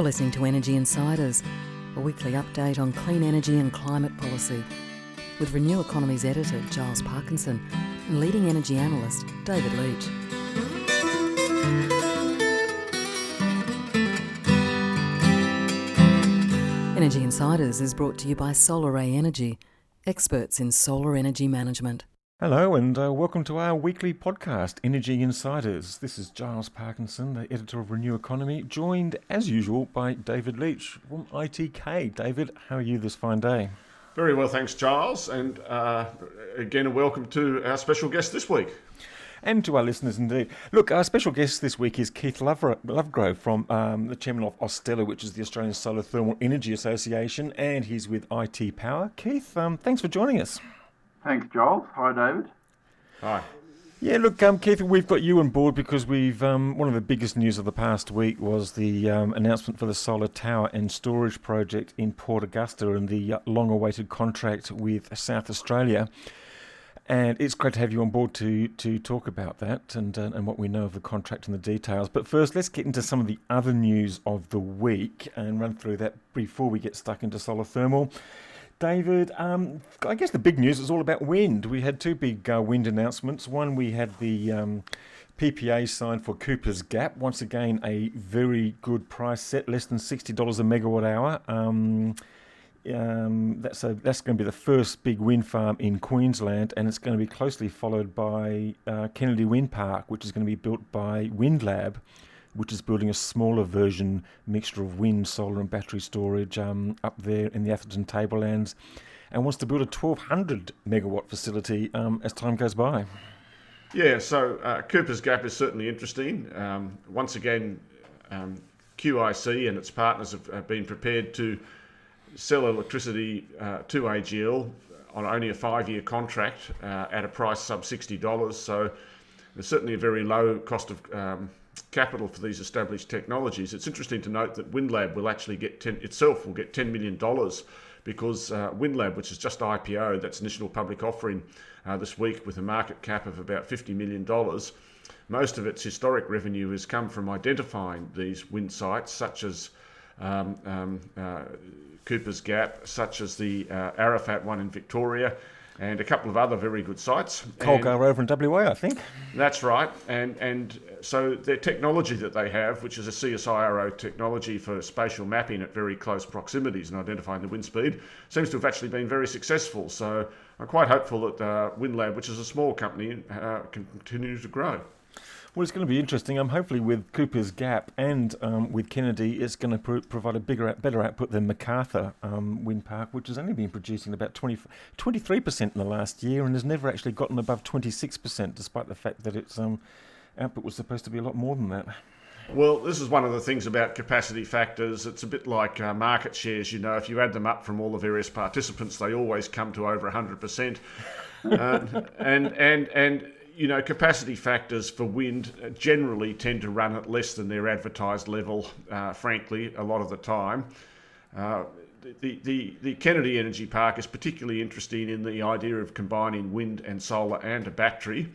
You're listening to Energy Insiders, a weekly update on clean energy and climate policy, with Renew Economy's editor Giles Parkinson and leading energy analyst David Leach. Energy Insiders is brought to you by SolarAy Energy, experts in solar energy management. Hello, and uh, welcome to our weekly podcast, Energy Insiders. This is Giles Parkinson, the editor of Renew Economy, joined as usual by David Leach from ITK. David, how are you this fine day? Very well, thanks, Giles. And uh, again, a welcome to our special guest this week and to our listeners indeed. Look, our special guest this week is Keith Lovegrove from um, the chairman of AUSTELA, which is the Australian Solar Thermal Energy Association, and he's with IT Power. Keith, um, thanks for joining us. Thanks, Joel. Hi, David. Hi. Yeah, look, um, Keith, we've got you on board because we've um, one of the biggest news of the past week was the um, announcement for the solar tower and storage project in Port Augusta and the uh, long-awaited contract with South Australia. And it's great to have you on board to to talk about that and uh, and what we know of the contract and the details. But first, let's get into some of the other news of the week and run through that before we get stuck into solar thermal. David, um, I guess the big news is all about wind. We had two big uh, wind announcements. One, we had the um, PPA signed for Cooper's Gap. Once again, a very good price set, less than $60 a megawatt hour. Um, um, that's a, that's going to be the first big wind farm in Queensland, and it's going to be closely followed by uh, Kennedy Wind Park, which is going to be built by WindLab, which is building a smaller version mixture of wind, solar, and battery storage um, up there in the Atherton Tablelands, and wants to build a 1200 megawatt facility um, as time goes by. Yeah, so uh, Cooper's Gap is certainly interesting. Um, once again, um, QIC and its partners have, have been prepared to sell electricity uh, to AGL on only a five-year contract uh, at a price sub $60. So there's certainly a very low cost of um, capital for these established technologies. It's interesting to note that WindLab will actually get 10, itself will get $10 million because uh, WindLab, which is just IPO, that's initial public offering uh, this week with a market cap of about $50 million, most of its historic revenue has come from identifying these wind sites, such as um, um, uh, Cooper's Gap, such as the uh, Ararat one in Victoria, and a couple of other very good sites. Collgar over in WA, I think. That's right, and and so the technology that they have, which is a CSIRO technology for spatial mapping at very close proximities and identifying the wind speed, seems to have actually been very successful. So I'm quite hopeful that uh, WindLab, which is a small company, uh, can continue to grow. Well, it's going to be interesting. Um, hopefully, with Cooper's Gap and um, with Kennedy, it's going to pr- provide a bigger, better output than Macarthur um, Wind Park, which has only been producing about 20, 23% in the last year and has never actually gotten above 26%, despite the fact that its um, output was supposed to be a lot more than that. Well, this is one of the things about capacity factors. It's a bit like uh, market shares. You know, if you add them up from all the various participants, they always come to over 100%. uh, and and and you know, capacity factors for wind generally tend to run at less than their advertised level, uh, frankly, a lot of the time. Uh, the, the, the Kennedy Energy Park is particularly interesting in the idea of combining wind and solar and a battery.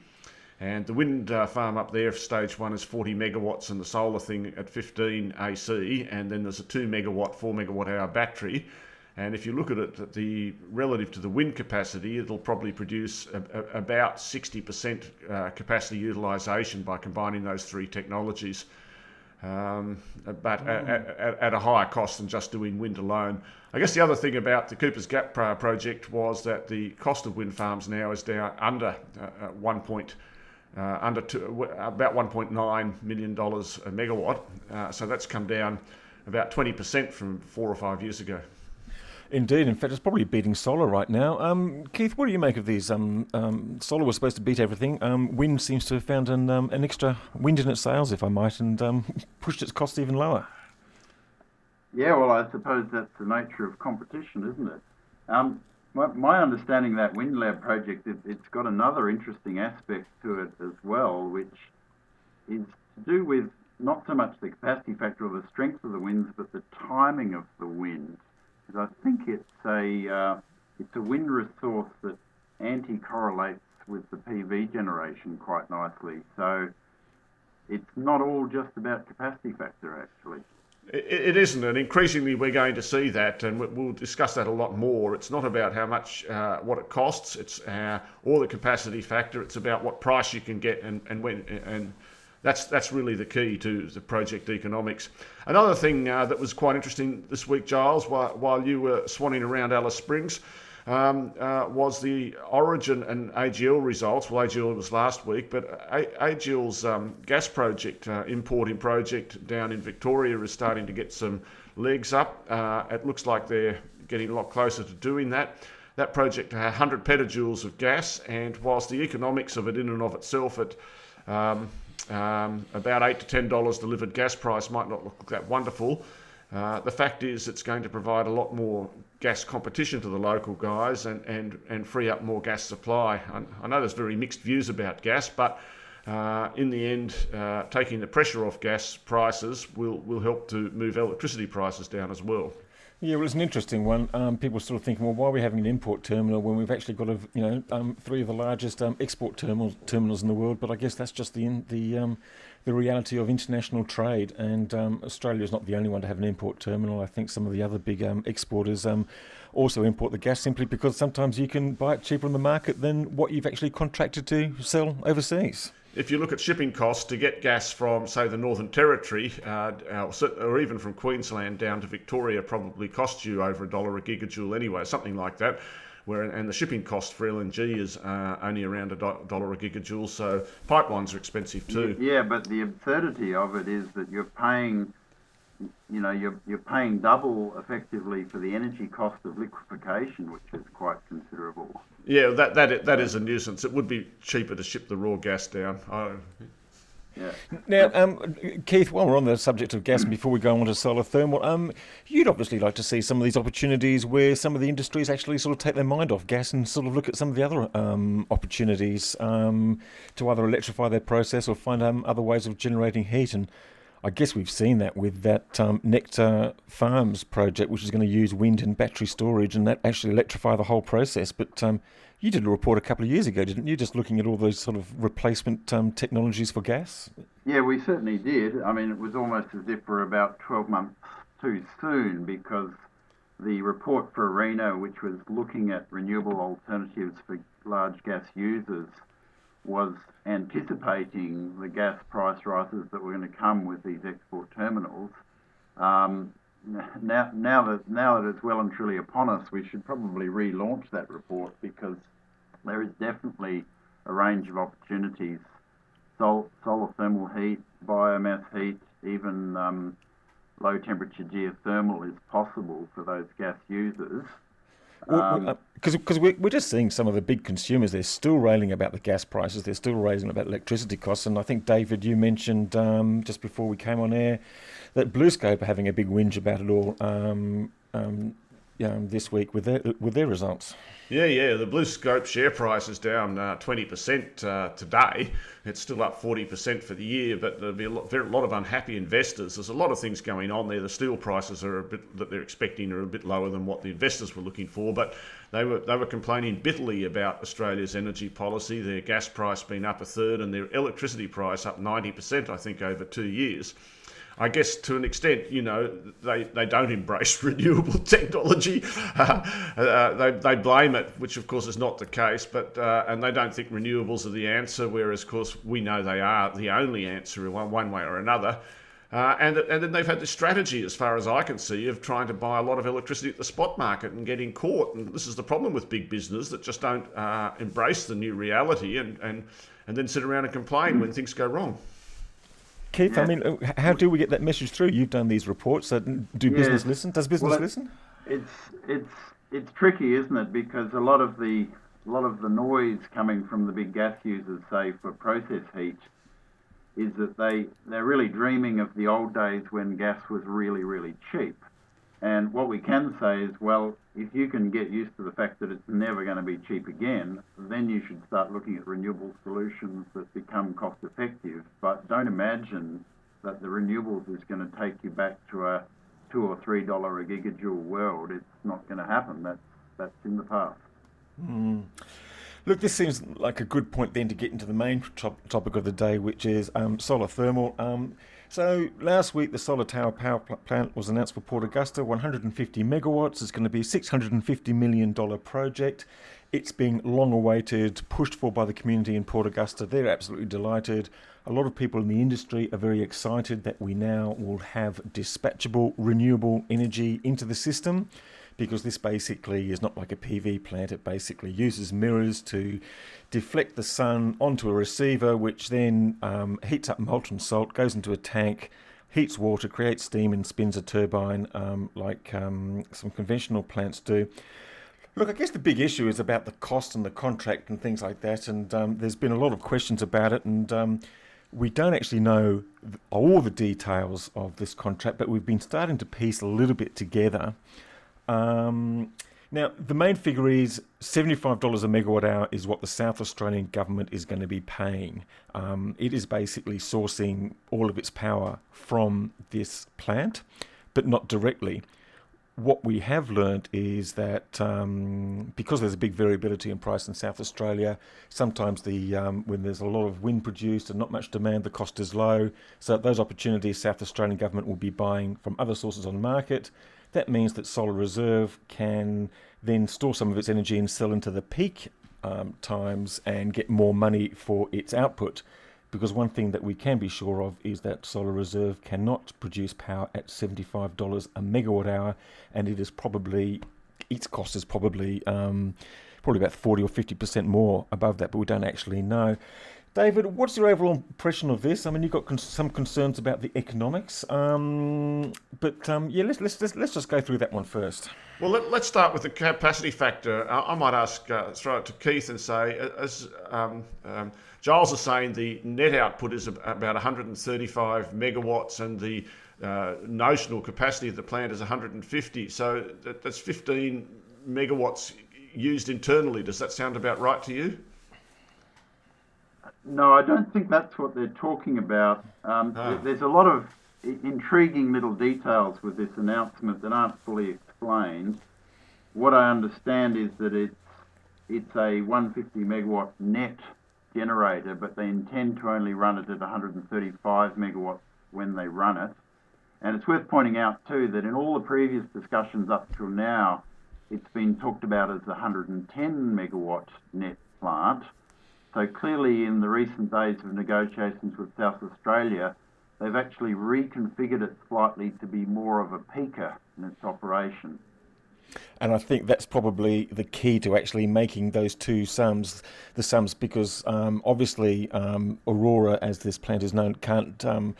And the wind uh, farm up there, stage one, is 40 megawatts, and the solar thing at 15 AC. And then there's a 2 megawatt, 4 megawatt hour battery. And if you look at it, the relative to the wind capacity, it'll probably produce a, a, about 60% uh, capacity utilisation by combining those three technologies, um, but mm. at, at, at, a higher cost than just doing wind alone. I guess the other thing about the Cooper's Gap project was that the cost of wind farms now is down under uh, one point. Uh, under two, about 1.9 million dollars a megawatt, uh, so that's come down about 20% from four or five years ago. Indeed, in fact, it's probably beating solar right now. Um, Keith, what do you make of these? Um, um, solar was supposed to beat everything. Um, wind seems to have found an, um, an extra wind in its sails, if I might, and pushed its costs even lower. Yeah, well, I suppose that's the nature of competition, isn't it? My, my, understanding of that wind lab project, it, it's got another interesting aspect to it as well, which is to do with not so much the capacity factor or the strength of the winds, but the timing of the wind because I think it's a uh, it's a wind resource that anti-correlates with the PV generation quite nicely. So it's not all just about capacity factor actually. It, it isn't, and increasingly we're going to see that, and we'll discuss that a lot more. It's not about how much, uh, what it costs, it's uh, or the capacity factor. It's about what price you can get and, and when and that's that's really the key to the project economics. Another thing uh, that was quite interesting this week, Giles, while, while you were swanning around Alice Springs, um, uh, was the Origin and AGL results. Well, AGL was last week, but a- AGL's um, gas project, uh, importing project down in Victoria, is starting to get some legs up. Uh, it looks like they're getting a lot closer to doing that. That project had 100 petajoules of gas, and whilst the economics of it in and of itself at um, um, about eight to ten dollars delivered gas price might not look that wonderful. Uh, the fact is, it's going to provide a lot more gas competition to the local guys and, and, and free up more gas supply. I, I know there's very mixed views about gas, but uh, in the end, uh, taking the pressure off gas prices will, will help to move electricity prices down as well. Yeah, well, it's an interesting one. Um, people sort of thinking, well, why are we having an import terminal when we've actually got, a, you know, um, three of the largest um, export terminals terminals in the world? But I guess that's just the the um, the reality of international trade. And um, Australia is not the only one to have an import terminal. I think some of the other big um, exporters also import the gas simply because sometimes you can buy it cheaper on the market than what you've actually contracted to sell overseas if you look at shipping costs to get gas from, say, the Northern Territory, uh, or even from Queensland down to Victoria, probably costs you over a dollar a gigajoule anyway, something like that. Where and the shipping cost for LNG is uh, only around a dollar a gigajoule, so pipelines are expensive too. Yeah, but the absurdity of it is that you're paying you know, you're, you're paying double effectively for the energy cost of liquefaction, which is quite considerable. Yeah, that that that is a nuisance. It would be cheaper to ship the raw gas down. yeah. Now, um, Keith, while we're on the subject of gas, and before we go on to solar thermal, um, you'd obviously like to see some of these opportunities where some of the industries actually sort of take their mind off gas and sort of look at some of the other um, opportunities um, to either electrify their process or find um, other ways of generating heat. And I guess we've seen that with that um, Nectar Farms project, which is going to use wind and battery storage and that actually electrify the whole process. But um, you did a report a couple of years ago, didn't you? Just looking at all those sort of replacement um, technologies for gas. Yeah, we certainly did. I mean, it was almost as if we're about 12 months too soon because the report for ARENA, which was looking at renewable alternatives for large gas users, was anticipating the gas price rises that were going to come with these export terminals. Um, now, now that now that it's well and truly upon us, we should probably relaunch that report because there is definitely a range of opportunities: Sol- solar thermal heat, biomass heat, even um, low temperature geothermal is possible for those gas users. Um, because um, we're, we're just seeing some of the big consumers, they're still railing about the gas prices, they're still raising about electricity costs. And I think, David, you mentioned um, just before we came on air that BlueScope are having a big whinge about it all um, um, this week with their, with their results. Yeah, yeah. The BlueScope share price is down uh, 20% uh, today. It's still up 40% for the year, but there'll be a lot, very, lot of unhappy investors. There's a lot of things going on there. The steel prices are a bit that they're expecting are a bit lower than what the investors were looking for, but they were they were complaining bitterly about Australia's energy policy. Their gas price being up a third, and their electricity price up 90%, I think, over two years. I guess to an extent, you know, they, they don't embrace renewable technology. Uh, they, they blame it, which of course is not the case, but uh, and they don't think renewables are the answer, whereas of course we know they are the only answer in one, one way or another. Uh, and, and then they've had the strategy, as far as I can see, of trying to buy a lot of electricity at the spot market and getting caught. And this is the problem with big business that just don't uh, embrace the new reality and, and, and then sit around and complain when things go wrong. Keith. I mean, uh, how do we get that message through? You've done these reports. So do business listen? Does business well, listen? It's it's it's tricky, isn't it? Because a lot of the a lot of the noise coming from the big gas users, say for process heat, is that they they're really dreaming of the old days when gas was really really cheap. And what we can say is, well, if you can get used to the fact that it's never going to be cheap again, then you should start looking at renewable solutions that become cost effective. But don't imagine that the renewables is going to take you back to a two or three dollar a gigajoule world. It's not going to happen. That's that's in the past. Mm. Look, this seems like a good point then to get into the main top- topic of the day, which is um, solar thermal. Um, so last week, the solar tower power plant was announced for Port Augusta, 150 megawatts. It's going to be a 650 million dollar project. It's being long awaited, pushed for by the community in Port Augusta. They're absolutely delighted. A lot of people in the industry are very excited that we now will have dispatchable renewable energy into the system because this basically is not like a PV plant. It basically uses mirrors to deflect the sun onto a receiver, which then um, heats up molten salt, goes into a tank, heats water, creates steam, and spins a turbine um, like um, some conventional plants do. Look, I guess the big issue is about the cost and the contract and things like that, and um, there's been a lot of questions about it, and um, we don't actually know all the details of this contract, but we've been starting to piece a little bit together. Um, now, the main figure is $75 a megawatt hour is what the South Australian government is going to be paying. Um, it is basically sourcing all of its power from this plant, but not directly. What we have learned is that um, because there's a big variability in price in South Australia, sometimes the um, when there's a lot of wind produced and not much demand, the cost is low. So those opportunities, South Australian government will be buying from other sources on the market that means that Solar Reserve can then store some of its energy and sell into the peak um, times and get more money for its output. Because one thing that we can be sure of is that Solar Reserve cannot produce power at $75 a megawatt hour, and it is probably its cost is probably um, probably about 40 or 50% more above that, but we don't actually know. David, what's your overall impression of this? I mean, you've got con- some concerns about the economics, um, but um, yeah, let's, let's, let's, just go through that one first. Well, let, us start with the capacity factor. I, I might ask, uh, throw it to Keith and say, as um, um, Giles is saying, the net output is about 135 megawatts, and the uh, notional capacity of the plant is 150. So that, that's 15 megawatts used internally. Does that sound about right to you? No, I don't think that's what they're talking about. Um, oh. There's a lot of intriguing little details with this announcement that aren't fully explained. What I understand is that it's it's a 150 megawatt net generator, but they intend to only run it at 135 megawatts when they run it. And it's worth pointing out too that in all the previous discussions up till now, it's been talked about as a 110 megawatt net plant. So clearly, in the recent days of negotiations with South Australia, they've actually reconfigured it slightly to be more of a peaker in its operation. And I think that's probably the key to actually making those two sums the sums because um, obviously um, Aurora, as this plant is known, can't. Um,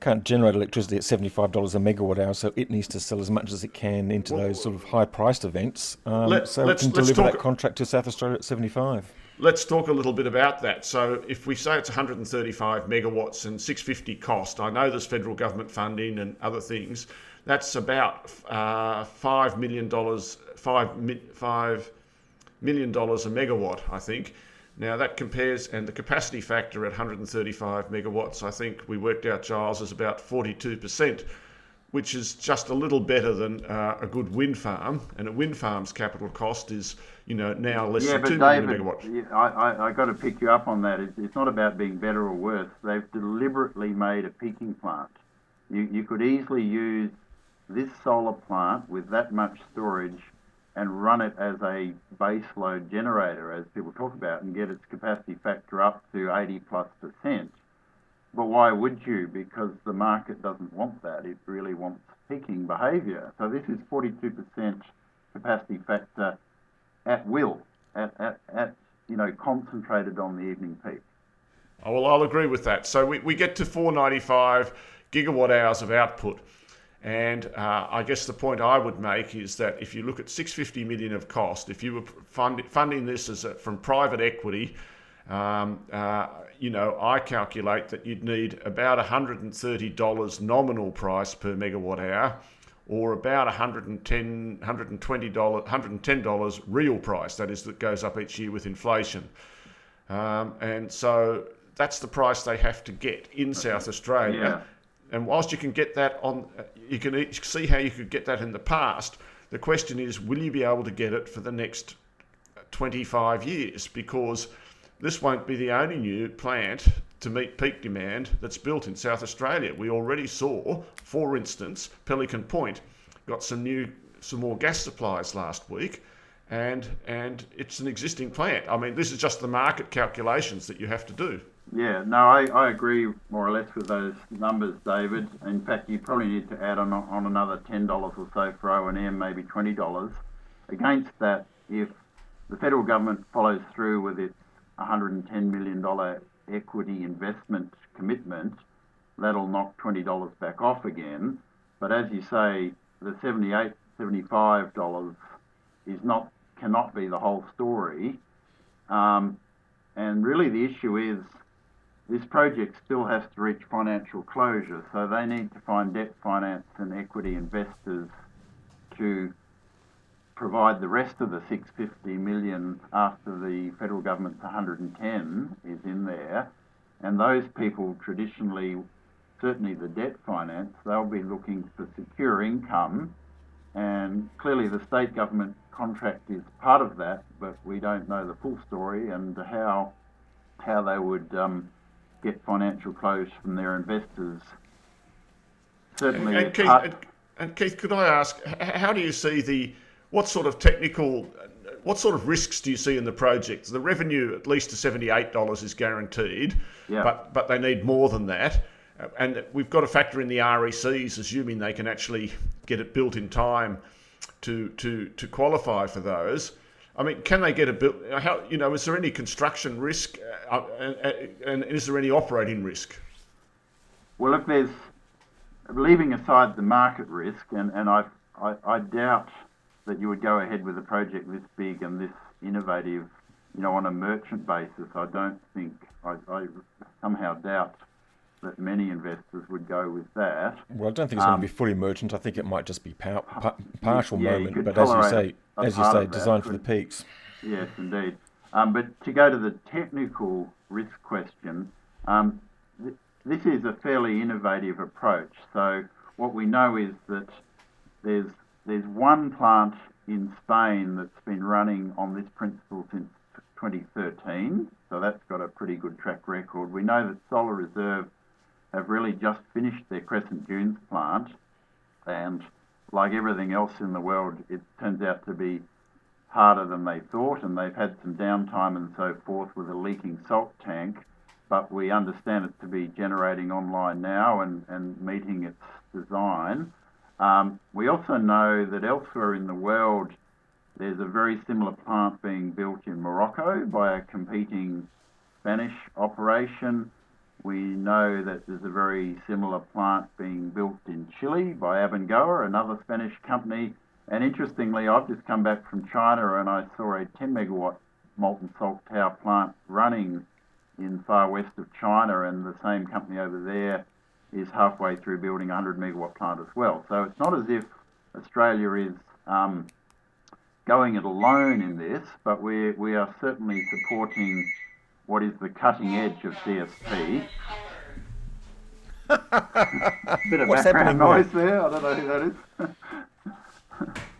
can't generate electricity at $75 a megawatt hour, so it needs to sell as much as it can into well, those sort of high priced events. Um, let, so it can deliver that contract to South Australia at 75 let's talk a little bit about that. So, if we say it's 135 megawatts and 650 cost, I know there's federal government funding and other things. That's about uh, five million dollars, five five million dollars a megawatt, I think. Now that compares, and the capacity factor at 135 megawatts, I think we worked out, Giles, is about 42 percent which is just a little better than uh, a good wind farm. And a wind farm's capital cost is, you know, now less yeah, than two David, million megawatts. I, I, I got to pick you up on that. It's, it's not about being better or worse. They've deliberately made a peaking plant. You, you could easily use this solar plant with that much storage and run it as a base load generator, as people talk about, and get its capacity factor up to 80 plus percent but why would you? Because the market doesn't want that. It really wants peaking behaviour. So this is 42% capacity factor at will, at, at, at you know, concentrated on the evening peak. Oh, well, I'll agree with that. So we, we get to 495 gigawatt hours of output. And uh, I guess the point I would make is that if you look at 650 million of cost, if you were fund, funding this as a, from private equity, um, uh, you know, I calculate that you'd need about $130 nominal price per megawatt hour or about $110, $120, $110 real price, that is, that goes up each year with inflation. Um, and so that's the price they have to get in South Australia. Yeah. And whilst you can get that on, you can see how you could get that in the past. The question is, will you be able to get it for the next 25 years because this won't be the only new plant to meet peak demand that's built in South Australia. We already saw, for instance, Pelican Point got some new, some more gas supplies last week, and and it's an existing plant. I mean, this is just the market calculations that you have to do. Yeah, no, I, I agree more or less with those numbers, David. In fact, you probably need to add on on another ten dollars or so for O and M, maybe twenty dollars. Against that, if the federal government follows through with its 110 million dollar equity investment commitment, that'll knock $20 back off again. But as you say, the 78 $75 is not cannot be the whole story. Um, and really, the issue is this project still has to reach financial closure, so they need to find debt finance and equity investors to provide the rest of the 650 million after the federal government's 110 is in there, and those people traditionally, certainly the debt finance, they'll be looking for secure income, and clearly the state government contract is part of that, but we don't know the full story and how how they would um, get financial close from their investors. Certainly, and, and Keith, part- and Keith, could I ask, how do you see the what sort of technical, what sort of risks do you see in the project? The revenue, at least to $78, is guaranteed, yeah. but, but they need more than that. And we've got to factor in the RECs, assuming they can actually get it built in time to, to, to qualify for those. I mean, can they get a built? How you know? Is there any construction risk, uh, and, and, is there any operating risk? Well, if there's leaving aside the market risk, and, and I, I, I doubt that you would go ahead with a project this big and this innovative, you know, on a merchant basis. I don't think, I, I somehow doubt that many investors would go with that. Well, I don't think it's um, going to be fully merchant. I think it might just be par- par- partial yeah, moment, but as you say, as you say, designed for the peaks. Yes, indeed. Um, but to go to the technical risk question, um, th- this is a fairly innovative approach. So what we know is that there's there's one plant in Spain that's been running on this principle since 2013, so that's got a pretty good track record. We know that Solar Reserve have really just finished their Crescent Dunes plant, and like everything else in the world, it turns out to be harder than they thought, and they've had some downtime and so forth with a leaking salt tank. But we understand it to be generating online now and, and meeting its design. Um, we also know that elsewhere in the world, there's a very similar plant being built in Morocco by a competing Spanish operation. We know that there's a very similar plant being built in Chile by Abengoa, another Spanish company. And interestingly, I've just come back from China and I saw a 10 megawatt molten salt tower plant running in far west of China, and the same company over there is halfway through building a 100 megawatt plant as well. So it's not as if Australia is um, going it alone in this, but we we are certainly supporting what is the cutting edge of CSP. Bit of What's background noise there. I don't know who that is.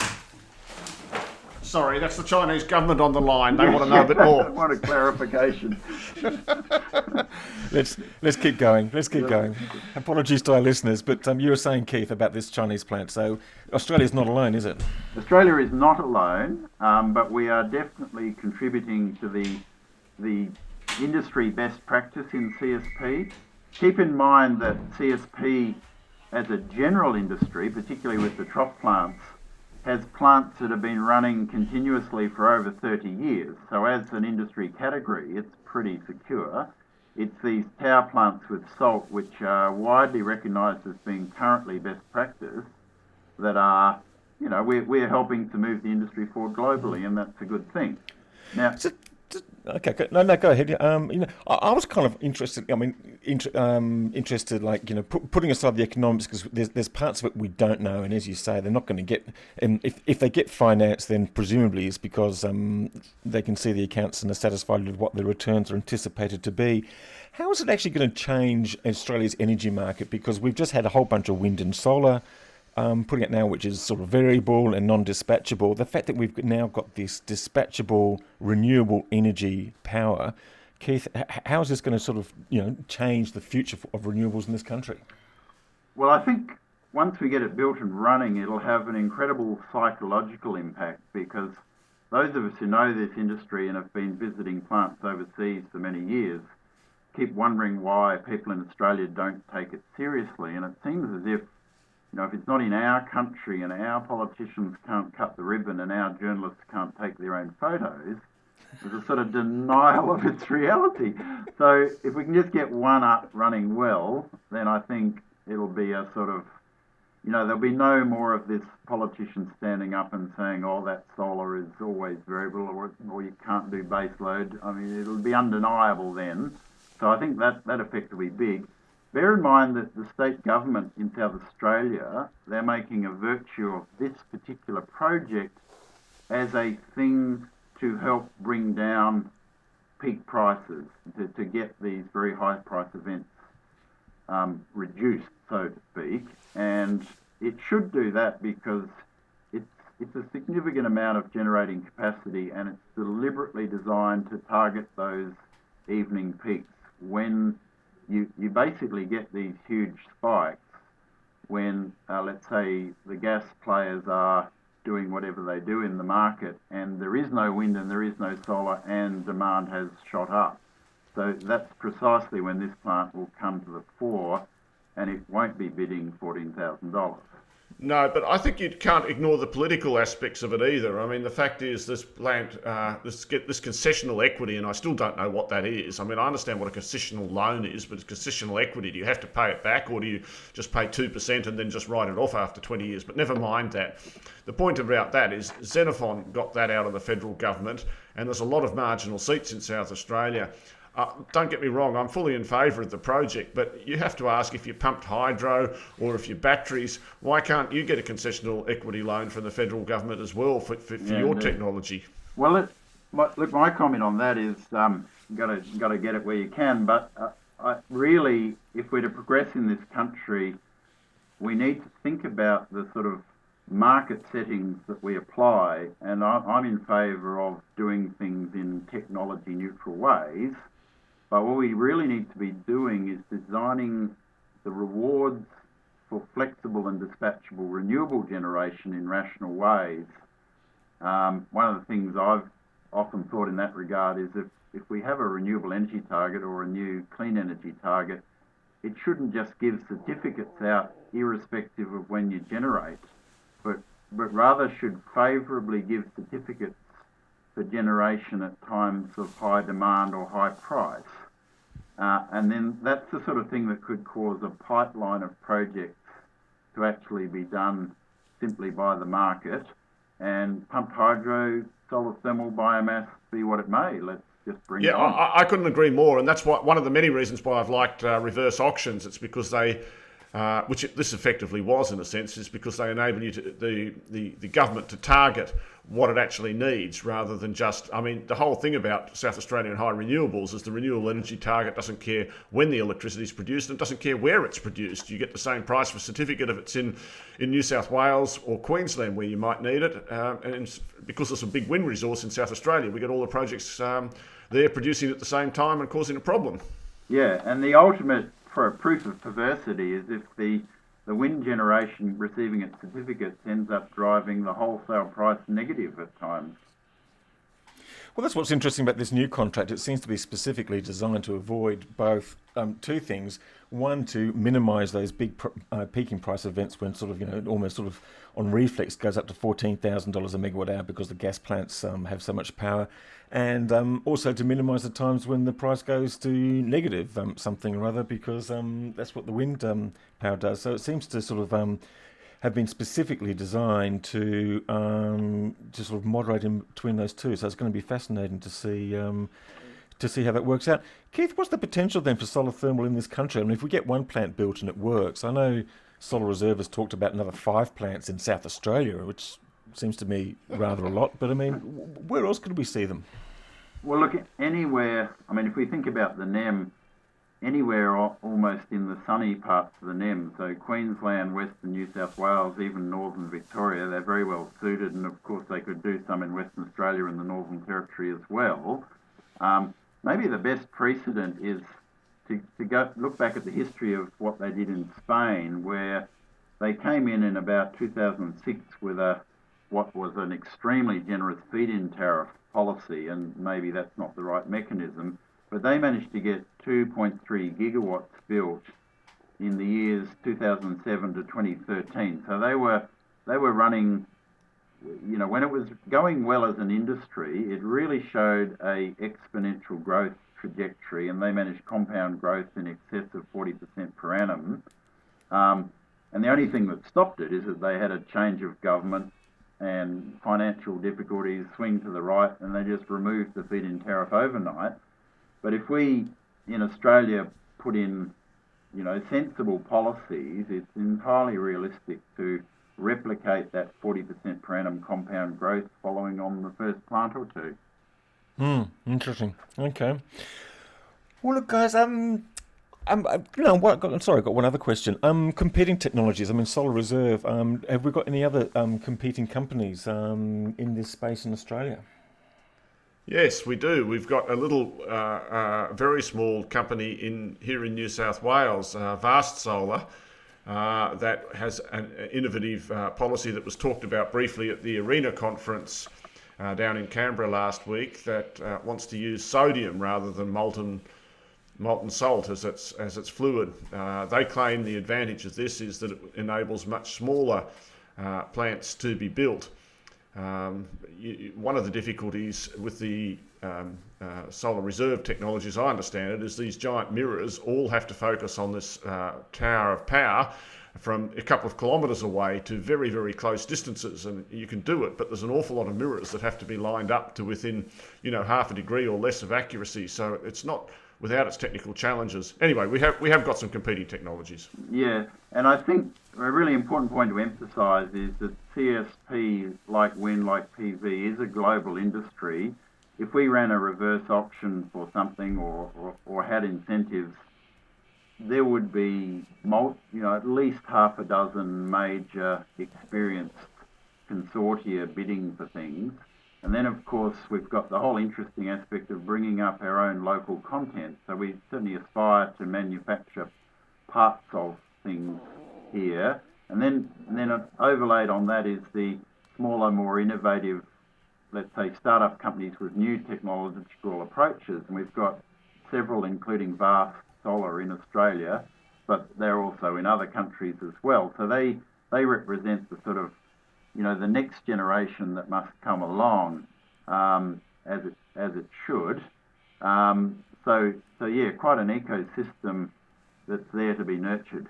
Sorry, that's the Chinese government on the line. They want to know a bit more. want a clarification. let's let's keep going. Let's keep going. Apologies to our listeners, but um, you were saying, Keith, about this Chinese plant. So Australia is not alone, is it? Australia is not alone, um, but we are definitely contributing to the the industry best practice in CSP. Keep in mind that CSP, as a general industry, particularly with the trough plants, has plants that have been running continuously for over 30 years. So, as an industry category, it's pretty secure. It's these tower plants with salt, which are widely recognised as being currently best practice, that are, you know, we're, we're helping to move the industry forward globally, and that's a good thing. Now, Okay, no, no, go ahead. Um, you know, I, I, was kind of interested. I mean, int- um, interested, like you know, putting aside the economics because there's there's parts of it we don't know, and as you say, they're not going to get. And if if they get finance, then presumably it's because um, they can see the accounts and are satisfied with what the returns are anticipated to be. How is it actually going to change Australia's energy market? Because we've just had a whole bunch of wind and solar um, putting it now, which is sort of variable and non-dispatchable. The fact that we've now got this dispatchable renewable energy power, Keith, how is this going to sort of you know change the future of renewables in this country? Well, I think once we get it built and running, it'll have an incredible psychological impact because those of us who know this industry and have been visiting plants overseas for many years keep wondering why people in Australia don't take it seriously. And it seems as if you know, if it's not in our country and our politicians can't cut the ribbon and our journalists can't take their own photos, there's a sort of denial of its reality. So if we can just get one up running well, then I think it'll be a sort of, you know, there'll be no more of this politician standing up and saying, oh, that solar is always variable or, or you can't do base load. I mean, it'll be undeniable then. So I think that, that effect will be big. Bear in mind that the state government in South Australia, they're making a virtue of this particular project as a thing to help bring down peak prices, to, to get these very high price events um, reduced, so to speak. And it should do that because it's, it's a significant amount of generating capacity and it's deliberately designed to target those evening peaks when you, you basically get these huge spikes when, uh, let's say, the gas players are doing whatever they do in the market and there is no wind and there is no solar and demand has shot up. So that's precisely when this plant will come to the fore and it won't be bidding $14,000. No, but I think you can't ignore the political aspects of it either. I mean, the fact is, this plant, uh, this this concessional equity, and I still don't know what that is. I mean, I understand what a concessional loan is, but it's concessional equity. Do you have to pay it back, or do you just pay two percent and then just write it off after twenty years? But never mind that. The point about that is, Xenophon got that out of the federal government, and there's a lot of marginal seats in South Australia. Uh, don't get me wrong, I'm fully in favour of the project, but you have to ask if you pumped hydro or if your batteries, why can't you get a concessional equity loan from the federal government as well for, for, for yeah, your technology? Well, it, my, look, my comment on that is um, got to got to get it where you can, but uh, I, really, if we're to progress in this country, we need to think about the sort of market settings that we apply, and I, I'm in favour of doing things in technology neutral ways but what we really need to be doing is designing the rewards for flexible and dispatchable renewable generation in rational ways. Um, one of the things I've often thought in that regard is if, if we have a renewable energy target or a new clean energy target, it shouldn't just give certificates out irrespective of when you generate, but, but rather should favourably give certificates for generation at times of high demand or high price. Uh, and then that's the sort of thing that could cause a pipeline of projects to actually be done simply by the market. And pumped hydro, solar thermal, biomass, be what it may. Let's just bring yeah. I, I couldn't agree more. And that's why, one of the many reasons why I've liked uh, reverse auctions. It's because they uh, which it, this effectively was in a sense, is because they enable you to the, the, the government to target what it actually needs rather than just. I mean, the whole thing about South Australian high renewables is the renewable energy target doesn't care when the electricity is produced and doesn't care where it's produced. You get the same price for a certificate if it's in, in New South Wales or Queensland where you might need it. Um, and because it's a big wind resource in South Australia, we get all the projects um, there producing at the same time and causing a problem. Yeah, and the ultimate for a proof of perversity is if the the wind generation receiving its certificates ends up driving the wholesale price negative at times. Well, that's what's interesting about this new contract. It seems to be specifically designed to avoid both um, two things. One, to minimise those big uh, peaking price events when sort of, you know, almost sort of on reflex goes up to $14,000 a megawatt hour because the gas plants um, have so much power and um, also to minimise the times when the price goes to negative um, something or other, because um, that's what the wind um, power does. So it seems to sort of um, have been specifically designed to um, to sort of moderate in between those two. So it's going to be fascinating to see to see how that works out. Keith, what's the potential then for solar thermal in this country? I mean, if we get one plant built and it works, I know Solar Reserve has talked about another five plants in South Australia, which seems to me rather a lot. But I mean, where else could we see them? Well, look, anywhere. I mean, if we think about the NEM, anywhere almost in the sunny parts of the NEM. So Queensland, Western New South Wales, even Northern Victoria, they're very well suited. And of course, they could do some in Western Australia and the Northern Territory as well. Um, maybe the best precedent is to, to go look back at the history of what they did in Spain, where they came in in about 2006 with a what was an extremely generous feed-in tariff policy, and maybe that's not the right mechanism, but they managed to get 2.3 gigawatts built in the years 2007 to 2013. So they were they were running, you know, when it was going well as an industry, it really showed a exponential growth trajectory, and they managed compound growth in excess of 40% per annum. Um, and the only thing that stopped it is that they had a change of government and financial difficulties swing to the right, and they just removed the feed-in tariff overnight. But if we in Australia put in, you know, sensible policies, it's entirely realistic to replicate that 40% per annum compound growth following on the first plant or two. Hmm, interesting. Okay. Well, look, guys, um, um, uh, you know, what, I'm sorry, I've got one other question. Um, competing technologies. I mean, Solar Reserve. Um, have we got any other um, competing companies um, in this space in Australia? Yes, we do. We've got a little, uh, uh, very small company in here in New South Wales, uh, Vast Solar, uh, that has an innovative uh, policy that was talked about briefly at the ARENA conference uh, down in Canberra last week that wants to use sodium rather than molten molten salt as its as its fluid. Uh, they claim the advantage of this is that it enables much smaller uh, plants to be built. Um, you, one of the difficulties with the um, uh, solar reserve technology, as I understand it, is these giant mirrors all have to focus on this uh, tower of power from a couple of kilometres away to very, very close distances. And you can do it, but there's an awful lot of mirrors that have to be lined up to within, you know, half a degree or less of accuracy. So it's not without its technical challenges. Anyway, we have we have got some competing technologies. Yeah, and I think a really important point to emphasise is that CSP, like wind, like PV, is a global industry. If we ran a reverse auction for something or, or, or had incentives, there would be you know at least half a dozen major experienced consortia bidding for things and then, of course, we've got the whole interesting aspect of bringing up our own local content. So we certainly aspire to manufacture parts of things here. And then, and then overlaid on that is the smaller, more innovative, let's say, startup companies with new technological approaches. And we've got several, including Vast Solar in Australia, but they're also in other countries as well. So they, they represent the sort of you know, the next generation that must come along um, as it as it should. Um, so so yeah, quite an ecosystem that's there to be nurtured.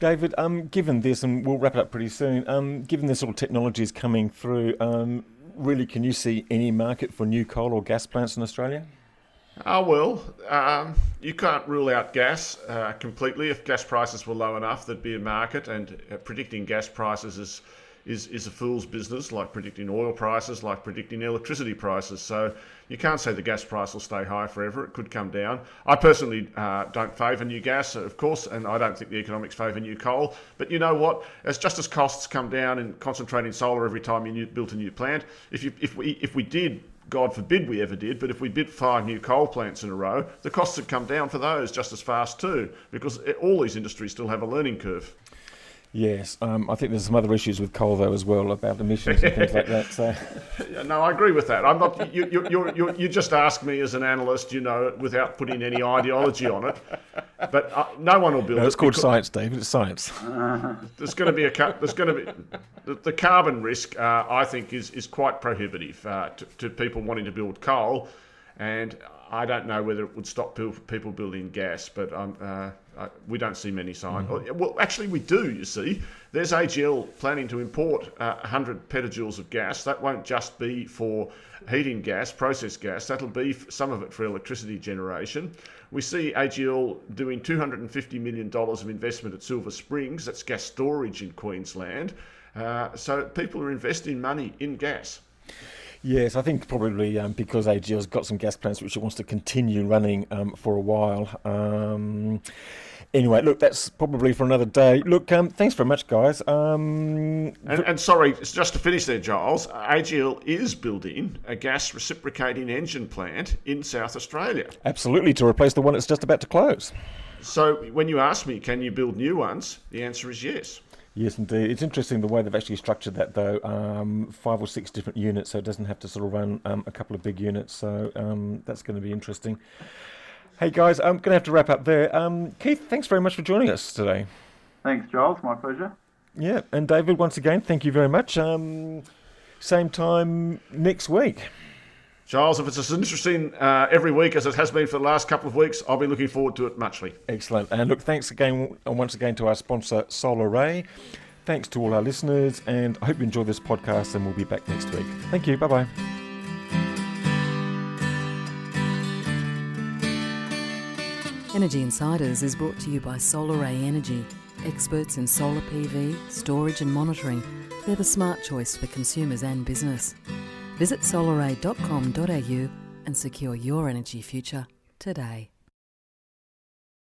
David, um, given this, and we'll wrap it up pretty soon. Um, given this sort of technology is coming through, um, really, can you see any market for new coal or gas plants in Australia? Oh, well, um, you can't rule out gas uh, completely. If gas prices were low enough, there'd be a market, and uh, predicting gas prices is, is, is a fool's business, like predicting oil prices, like predicting electricity prices. So you can't say the gas price will stay high forever. It could come down. I personally uh, don't favour new gas, of course, and I don't think the economics favour new coal. But you know what? As just as costs come down in concentrating solar every time you built a new plant, if, you, if, we, if we did God forbid we ever did, but if we built five new coal plants in a row, the costs would come down for those just as fast too, because all these industries still have a learning curve. Yes, um, I think there's some other issues with coal though as well about emissions and things like that. So, no, I agree with that. I'm not. You, you, you, you, you just ask me as an analyst, you know, without putting any ideology on it. But uh, no one will build no, it's it. called science, David. It's science. There's going to be a. There's going to be the, the carbon risk. Uh, I think is is quite prohibitive uh, to, to people wanting to build coal, and I don't know whether it would stop people building gas, but I'm. um, uh, we don't see many signs. Mm-hmm. Well, actually, we do, you see. There's AGL planning to import uh, 100 petajoules of gas. That won't just be for heating gas, process gas, that'll be some of it for electricity generation. We see AGL doing $250 million of investment at Silver Springs, that's gas storage in Queensland. Uh, so people are investing money in gas. Yes, I think probably um, because AGL's got some gas plants which it wants to continue running um, for a while. Um, anyway, look, that's probably for another day. Look, um, thanks very much, guys. Um, and, and, sorry, just to finish there, Giles, AGL is building a gas reciprocating engine plant in South Australia. Absolutely, to replace the one that's just about to close. So when you ask me, can you build new ones? The answer is yes. Yes, indeed. It's interesting the way they've actually structured that, though. Um, five or six different units, so it doesn't have to sort of run um, a couple of big units. So um, that's going to be interesting. Hey, guys, I'm going to have to wrap up there. Um, Keith, thanks very much for joining us today. Thanks, Giles. My pleasure. Yeah, and David, once again, thank you very much. Um, same time next week. Charles, if it's as interesting uh, every week as it has been for the last couple of weeks, I'll be looking forward to it muchly. Excellent. And look, thanks again, uh, once again, to our sponsor, Solaray. Thanks to all our listeners, and I hope you enjoy this podcast, and we'll be back next week. Thank you. Bye bye. Energy Insiders is brought to you by Solaray Energy, experts in solar PV, storage, and monitoring. They're the smart choice for consumers and business. Visit solaray.com.au and secure your energy future today.